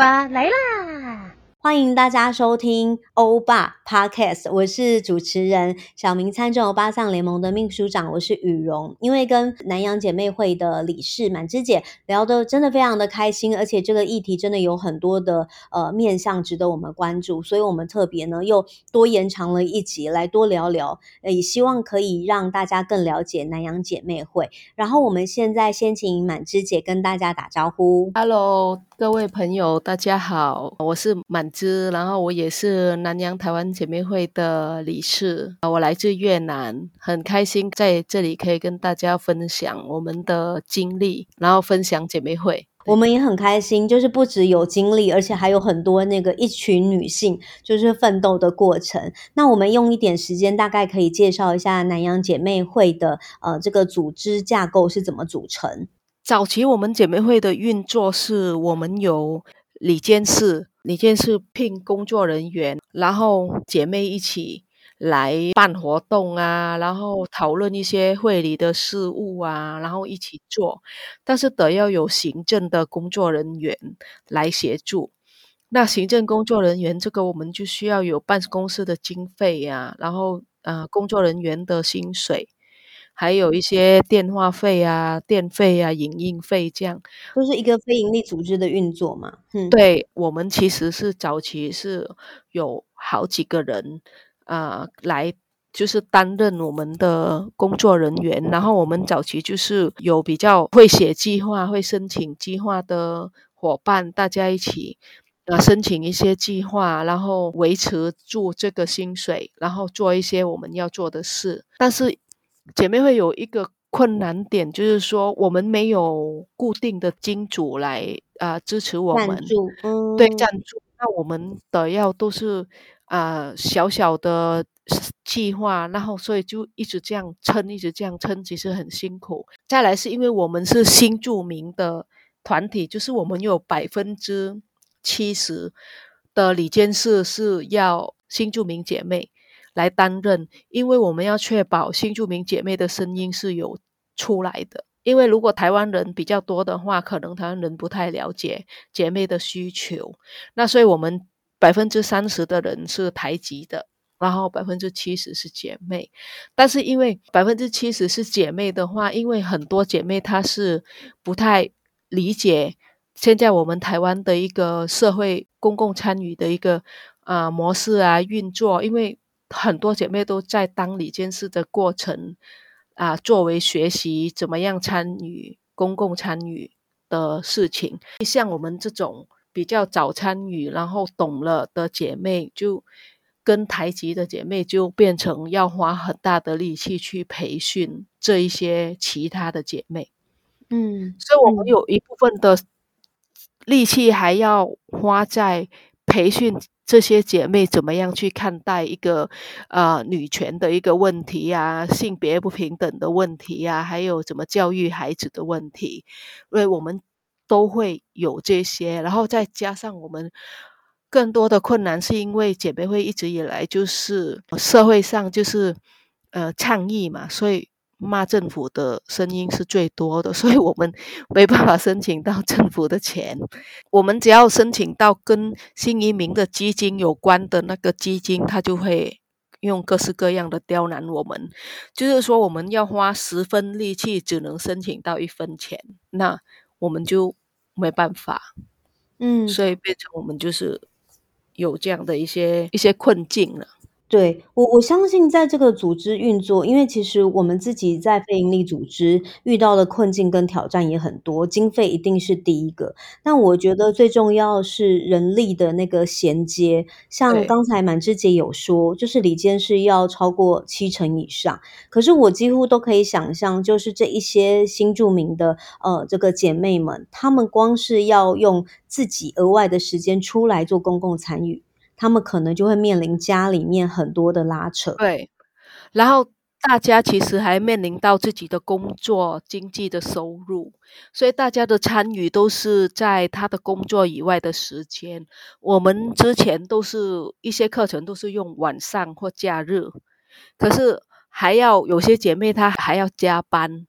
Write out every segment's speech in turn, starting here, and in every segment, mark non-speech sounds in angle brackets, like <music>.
巴来啦！欢迎大家收听欧巴 Podcast，我是主持人小明，参政欧巴桑联盟的秘书长，我是雨蓉。因为跟南洋姐妹会的理事满枝姐聊得真的非常的开心，而且这个议题真的有很多的呃面向值得我们关注，所以我们特别呢又多延长了一集来多聊聊，也希望可以让大家更了解南洋姐妹会。然后我们现在先请满枝姐跟大家打招呼。Hello，各位朋友，大家好，我是满。然后我也是南洋台湾姐妹会的理事，我来自越南，很开心在这里可以跟大家分享我们的经历，然后分享姐妹会。我们也很开心，就是不只有经历，而且还有很多那个一群女性就是奋斗的过程。那我们用一点时间，大概可以介绍一下南洋姐妹会的呃这个组织架构是怎么组成。早期我们姐妹会的运作是我们有理监事。理监事聘工作人员，然后姐妹一起来办活动啊，然后讨论一些会里的事务啊，然后一起做。但是得要有行政的工作人员来协助。那行政工作人员这个，我们就需要有办公室的经费呀、啊，然后呃，工作人员的薪水。还有一些电话费啊、电费啊、影印费，这样都是一个非营利组织的运作嘛。嗯，对，我们其实是早期是有好几个人啊、呃、来，就是担任我们的工作人员。然后我们早期就是有比较会写计划、会申请计划的伙伴，大家一起啊、呃、申请一些计划，然后维持住这个薪水，然后做一些我们要做的事。但是姐妹会有一个困难点，就是说我们没有固定的金主来啊、呃、支持我们，赞助，嗯、对赞助，那我们的要都是啊、呃、小小的计划，然后所以就一直这样撑，一直这样撑，其实很辛苦。再来是因为我们是新著名的团体，就是我们有百分之七十的理监事是要新著名姐妹。来担任，因为我们要确保新住民姐妹的声音是有出来的。因为如果台湾人比较多的话，可能台湾人不太了解姐妹的需求。那所以我们百分之三十的人是台籍的，然后百分之七十是姐妹。但是因为百分之七十是姐妹的话，因为很多姐妹她是不太理解现在我们台湾的一个社会公共参与的一个啊、模式啊运作，因为。很多姐妹都在当理监事的过程啊，作为学习怎么样参与公共参与的事情。像我们这种比较早参与，然后懂了的姐妹，就跟台籍的姐妹就变成要花很大的力气去培训这一些其他的姐妹。嗯，所以我们有一部分的力气还要花在培训。这些姐妹怎么样去看待一个呃女权的一个问题呀、啊，性别不平等的问题呀、啊，还有怎么教育孩子的问题？因为我们都会有这些，然后再加上我们更多的困难，是因为姐妹会一直以来就是社会上就是呃倡议嘛，所以。骂政府的声音是最多的，<laughs> 所以我们没办法申请到政府的钱。我们只要申请到跟新移民的基金有关的那个基金，他就会用各式各样的刁难我们。就是说，我们要花十分力气，只能申请到一分钱，那我们就没办法。嗯，所以变成我们就是有这样的一些一些困境了。对，我，我相信在这个组织运作，因为其实我们自己在非营利组织遇到的困境跟挑战也很多，经费一定是第一个。但我觉得最重要是人力的那个衔接，像刚才满枝姐有说，就是里间是要超过七成以上。可是我几乎都可以想象，就是这一些新住民的呃这个姐妹们，她们光是要用自己额外的时间出来做公共参与。他们可能就会面临家里面很多的拉扯，对，然后大家其实还面临到自己的工作经济的收入，所以大家的参与都是在他的工作以外的时间。我们之前都是一些课程都是用晚上或假日，可是还要有些姐妹她还要加班，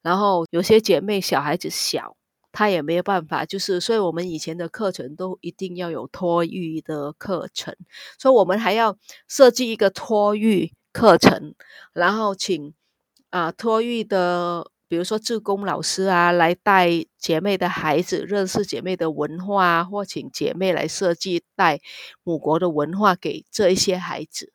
然后有些姐妹小孩子小，他也没有办法，就是所以我们以前的课程都一定要有托育的课程，所以我们还要设计一个托育课程，然后请啊托育的，比如说志工老师啊，来带姐妹的孩子认识姐妹的文化，或请姐妹来设计带母国的文化给这一些孩子。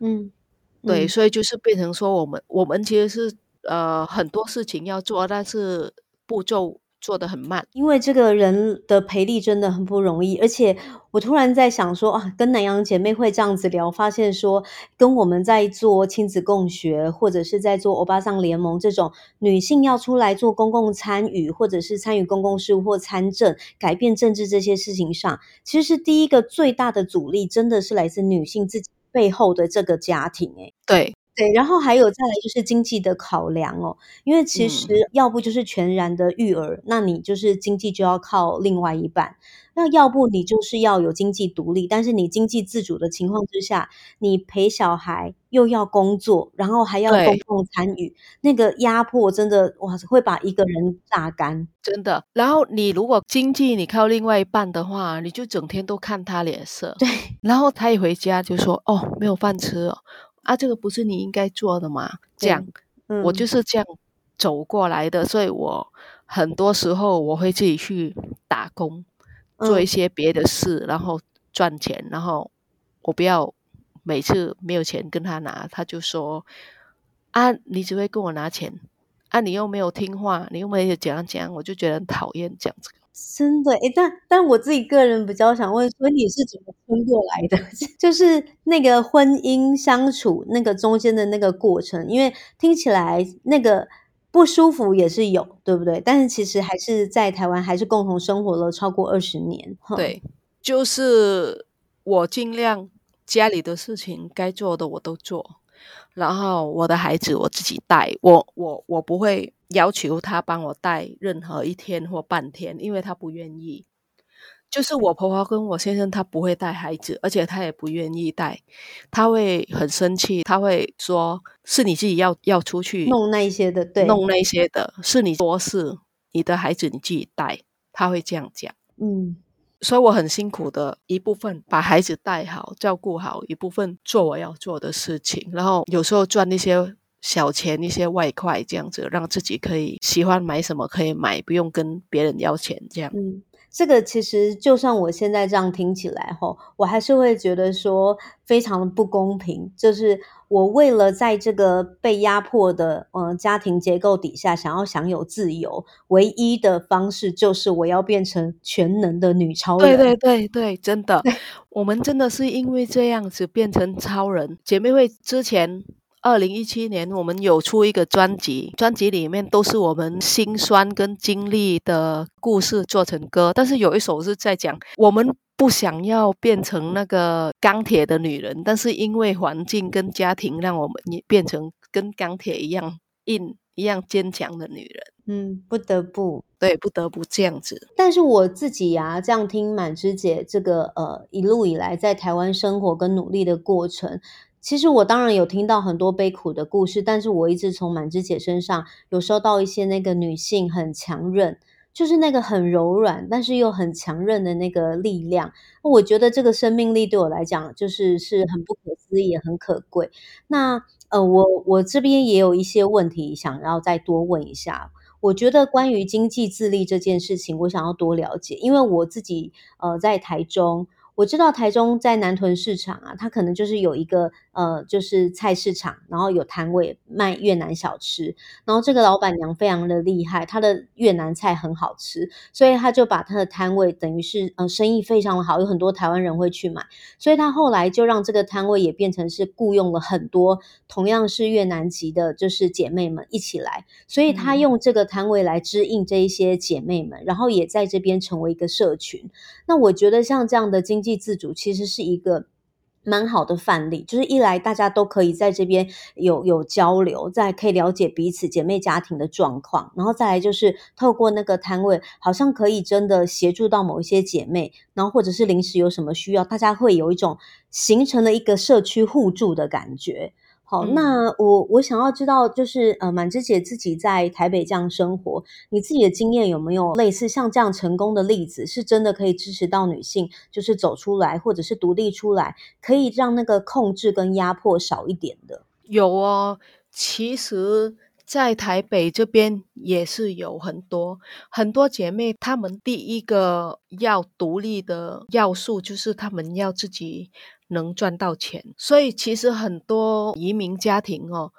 嗯，嗯对，所以就是变成说，我们我们其实是呃很多事情要做，但是步骤。做的很慢，因为这个人的培力真的很不容易。而且我突然在想说啊，跟南洋姐妹会这样子聊，发现说跟我们在做亲子共学，或者是在做欧巴桑联盟这种女性要出来做公共参与，或者是参与公共事务或参政、改变政治这些事情上，其实是第一个最大的阻力，真的是来自女性自己背后的这个家庭。诶，对。对，然后还有再来就是经济的考量哦，因为其实要不就是全然的育儿，嗯、那你就是经济就要靠另外一半；那要不你就是要有经济独立，但是你经济自主的情况之下，你陪小孩又要工作，然后还要公共参与，那个压迫真的哇，会把一个人榨干，真的。然后你如果经济你靠另外一半的话，你就整天都看他脸色，对。然后他一回家就说：“哦，没有饭吃哦。”啊，这个不是你应该做的吗？这样，嗯，我就是这样走过来的，所以我很多时候我会自己去打工，做一些别的事，然后赚钱，然后我不要每次没有钱跟他拿，他就说啊，你只会跟我拿钱，啊，你又没有听话，你又没有怎样怎样，我就觉得很讨厌这样子。真的，诶，但但我自己个人比较想问，所以你是怎么撑过来的？<laughs> 就是那个婚姻相处那个中间的那个过程，因为听起来那个不舒服也是有，对不对？但是其实还是在台湾还是共同生活了超过二十年。对，就是我尽量家里的事情该做的我都做。然后我的孩子我自己带，我我我不会要求他帮我带任何一天或半天，因为他不愿意。就是我婆婆跟我先生他不会带孩子，而且他也不愿意带，他会很生气，他会说是你自己要要出去弄那些的，对，弄那些的，是你多事，你的孩子你自己带，他会这样讲，嗯。所以我很辛苦的一部分把孩子带好照顾好，一部分做我要做的事情，然后有时候赚一些小钱、一些外快，这样子让自己可以喜欢买什么可以买，不用跟别人要钱这样。嗯。这个其实就算我现在这样听起来吼，我还是会觉得说非常的不公平。就是我为了在这个被压迫的呃家庭结构底下，想要享有自由，唯一的方式就是我要变成全能的女超人。对对对对，真的，我们真的是因为这样子变成超人。姐妹会之前。二零一七年，我们有出一个专辑，专辑里面都是我们心酸跟经历的故事做成歌。但是有一首是在讲，我们不想要变成那个钢铁的女人，但是因为环境跟家庭，让我们也变成跟钢铁一样硬、一样坚强的女人。嗯，不得不，对，不得不这样子。但是我自己呀、啊，这样听满枝姐这个呃一路以来在台湾生活跟努力的过程。其实我当然有听到很多悲苦的故事，但是我一直从满枝姐身上有收到一些那个女性很强韧，就是那个很柔软，但是又很强韧的那个力量。我觉得这个生命力对我来讲，就是是很不可思议，也很可贵。那呃，我我这边也有一些问题想要再多问一下。我觉得关于经济自立这件事情，我想要多了解，因为我自己呃在台中。我知道台中在南屯市场啊，它可能就是有一个呃，就是菜市场，然后有摊位卖越南小吃，然后这个老板娘非常的厉害，她的越南菜很好吃，所以她就把她的摊位等于是呃生意非常的好，有很多台湾人会去买，所以她后来就让这个摊位也变成是雇佣了很多同样是越南籍的，就是姐妹们一起来，所以她用这个摊位来支应这一些姐妹们，然后也在这边成为一个社群。那我觉得像这样的经济自主其实是一个蛮好的范例，就是一来大家都可以在这边有有交流，在可以了解彼此姐妹家庭的状况，然后再来就是透过那个摊位，好像可以真的协助到某一些姐妹，然后或者是临时有什么需要，大家会有一种形成了一个社区互助的感觉。好，那我我想要知道，就是呃，满枝姐自己在台北这样生活，你自己的经验有没有类似像这样成功的例子，是真的可以支持到女性，就是走出来或者是独立出来，可以让那个控制跟压迫少一点的？有哦，其实，在台北这边也是有很多很多姐妹，她们第一个要独立的要素就是她们要自己。能赚到钱，所以其实很多移民家庭哦，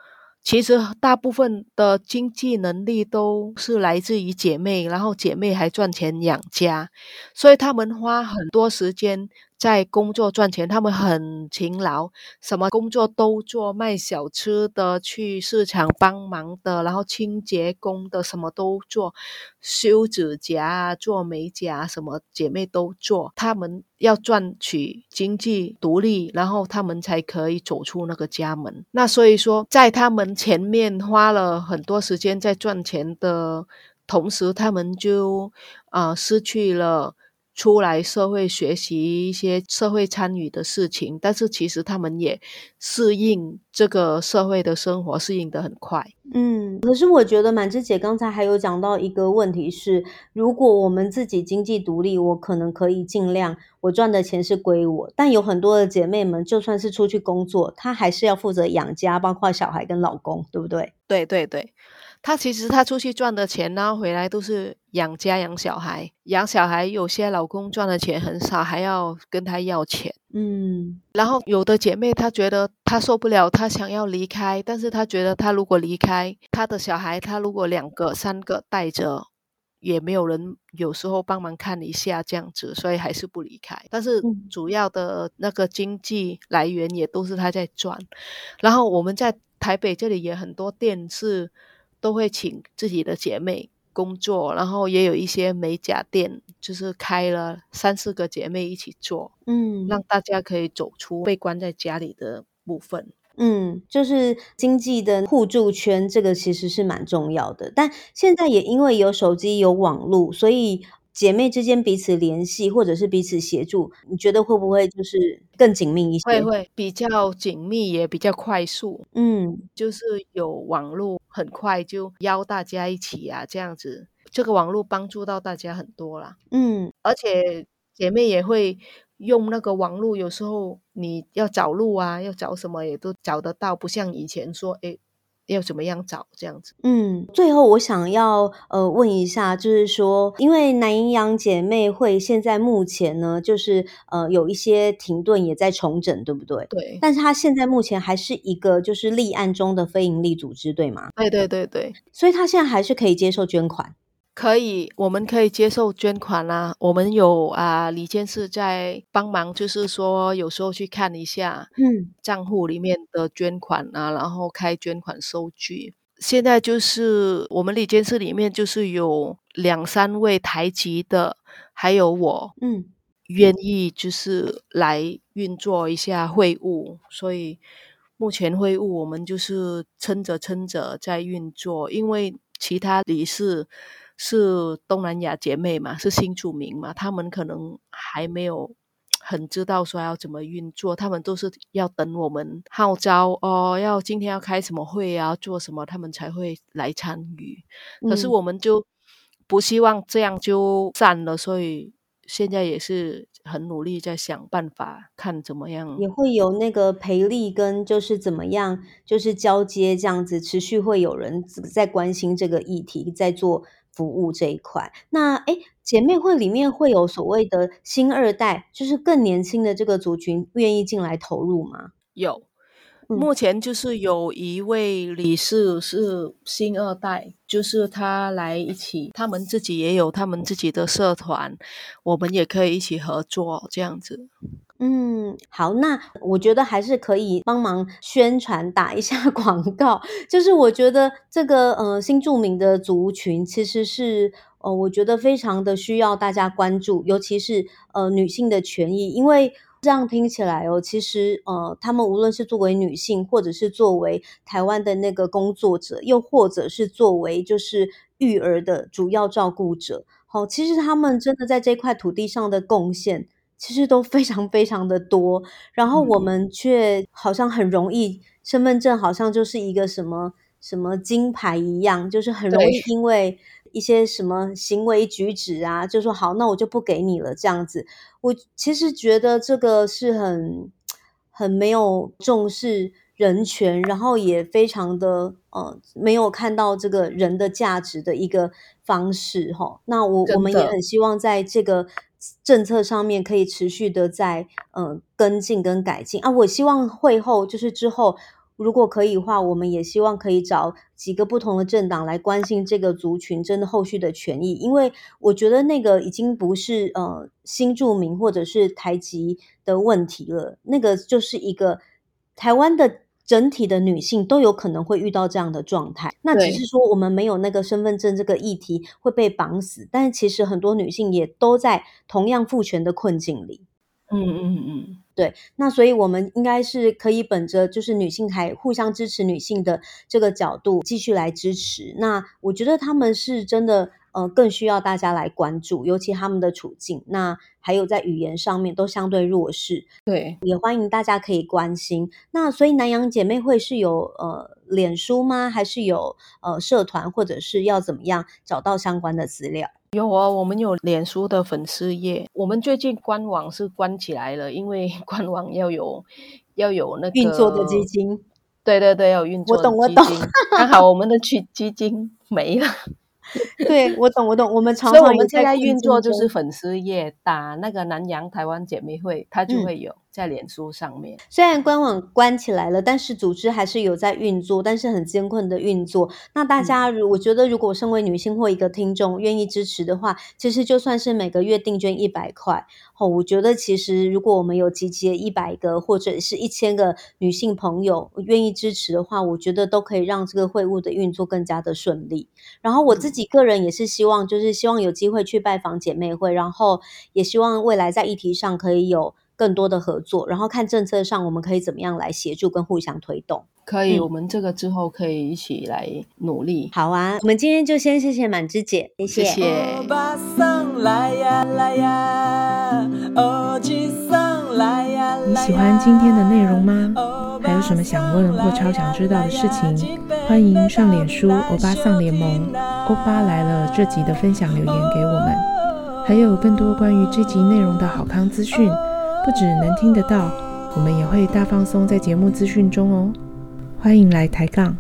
其实大部分的经济能力都是来自于姐妹，然后姐妹还赚钱养家，所以他们花很多时间。在工作赚钱，他们很勤劳，什么工作都做，卖小吃的，去市场帮忙的，然后清洁工的，什么都做，修指甲，做美甲，什么姐妹都做。他们要赚取经济独立，然后他们才可以走出那个家门。那所以说，在他们前面花了很多时间在赚钱的同时，他们就啊、失去了。出来社会学习一些社会参与的事情，但是其实他们也适应这个社会的生活，适应的很快。嗯，可是我觉得满枝姐刚才还有讲到一个问题是，如果我们自己经济独立，我可能可以尽量我赚的钱是归我，但有很多的姐妹们，就算是出去工作，她还是要负责养家，包括小孩跟老公，对不对？对对对。他其实他出去赚的钱呢，回来都是养家养小孩，养小孩。有些老公赚的钱很少，还要跟他要钱。嗯，然后有的姐妹她觉得她受不了，她想要离开，但是她觉得她如果离开，她的小孩，她如果两个三个带着，也没有人有时候帮忙看一下这样子，所以还是不离开。但是主要的那个经济来源也都是她在赚。然后我们在台北这里也很多店是。都会请自己的姐妹工作，然后也有一些美甲店，就是开了三四个姐妹一起做，嗯，让大家可以走出被关在家里的部分。嗯，就是经济的互助圈，这个其实是蛮重要的。但现在也因为有手机、有网络，所以。姐妹之间彼此联系，或者是彼此协助，你觉得会不会就是更紧密一些？会会比较紧密，也比较快速。嗯，就是有网络，很快就邀大家一起啊，这样子，这个网络帮助到大家很多啦。嗯，而且姐妹也会用那个网络，有时候你要找路啊，要找什么也都找得到，不像以前说，诶要怎么样找这样子？嗯，最后我想要呃问一下，就是说，因为南营阳姐妹会现在目前呢，就是呃有一些停顿，也在重整，对不对？对。但是它现在目前还是一个就是立案中的非营利组织，对吗？对对对对。所以它现在还是可以接受捐款。可以，我们可以接受捐款啦、啊。我们有啊，李监事在帮忙，就是说有时候去看一下，嗯，账户里面的捐款啊，然后开捐款收据。现在就是我们李监事里面就是有两三位台籍的，还有我，嗯，愿意就是来运作一下会务。所以目前会务我们就是撑着撑着在运作，因为其他理事。是东南亚姐妹嘛，是新住民嘛，他们可能还没有很知道说要怎么运作，他们都是要等我们号召哦，要今天要开什么会啊，做什么，他们才会来参与。可是我们就不希望这样就散了，所以现在也是很努力在想办法，看怎么样也会有那个培力跟就是怎么样，就是交接这样子，持续会有人在关心这个议题，在做。服务这一块，那诶，姐妹会里面会有所谓的新二代，就是更年轻的这个族群愿意进来投入吗？有，目前就是有一位理事是新二代，就是他来一起，他们自己也有他们自己的社团，我们也可以一起合作这样子。嗯，好，那我觉得还是可以帮忙宣传打一下 <laughs> 广告。就是我觉得这个呃新住民的族群其实是呃我觉得非常的需要大家关注，尤其是呃女性的权益，因为这样听起来哦，其实呃他们无论是作为女性，或者是作为台湾的那个工作者，又或者是作为就是育儿的主要照顾者，好，其实他们真的在这块土地上的贡献。其实都非常非常的多，然后我们却好像很容易，身份证好像就是一个什么什么金牌一样，就是很容易因为一些什么行为举止啊，就说好，那我就不给你了这样子。我其实觉得这个是很很没有重视人权，然后也非常的呃没有看到这个人的价值的一个方式哈。那我我们也很希望在这个。政策上面可以持续的在呃跟进跟改进啊，我希望会后就是之后如果可以的话，我们也希望可以找几个不同的政党来关心这个族群真的后续的权益，因为我觉得那个已经不是呃新住民或者是台籍的问题了，那个就是一个台湾的。整体的女性都有可能会遇到这样的状态，那只是说我们没有那个身份证这个议题会被绑死，但是其实很多女性也都在同样父权的困境里。嗯嗯嗯，对，那所以我们应该是可以本着就是女性还互相支持女性的这个角度继续来支持。那我觉得他们是真的。呃，更需要大家来关注，尤其他们的处境。那还有在语言上面都相对弱势，对，也欢迎大家可以关心。那所以南洋姐妹会是有呃脸书吗？还是有呃社团，或者是要怎么样找到相关的资料？有啊，我们有脸书的粉丝页。我们最近官网是关起来了，因为 <laughs> 官网要有要有那个运作的基金。对对对，要有运作的基金。我懂，我懂。刚好我们的基基金没了。<laughs> 对，我懂，我懂。我们常常所以我们现在运作就是粉丝页打那个南洋台湾姐妹会，它就会有。嗯在脸书上面，虽然官网关起来了，但是组织还是有在运作，但是很艰困的运作。那大家，如、嗯、我觉得，如果身为女性或一个听众愿意支持的话，其实就算是每个月定捐一百块，哦，我觉得其实如果我们有集结一百个或者是一千个女性朋友愿意支持的话，我觉得都可以让这个会务的运作更加的顺利。然后我自己个人也是希望，就是希望有机会去拜访姐妹会，然后也希望未来在议题上可以有。更多的合作，然后看政策上我们可以怎么样来协助跟互相推动。可以，嗯、我们这个之后可以一起来努力。好啊，我们今天就先谢谢满枝姐，谢谢。谢谢。欧巴桑来呀呀。你喜欢今天的内容吗？还有什么想问或超想知道的事情？欢迎上脸书欧巴桑联盟，欧巴来了这集的分享留言给我们。还有更多关于这集内容的好康资讯。不止能听得到，我们也会大放松在节目资讯中哦。欢迎来抬杠。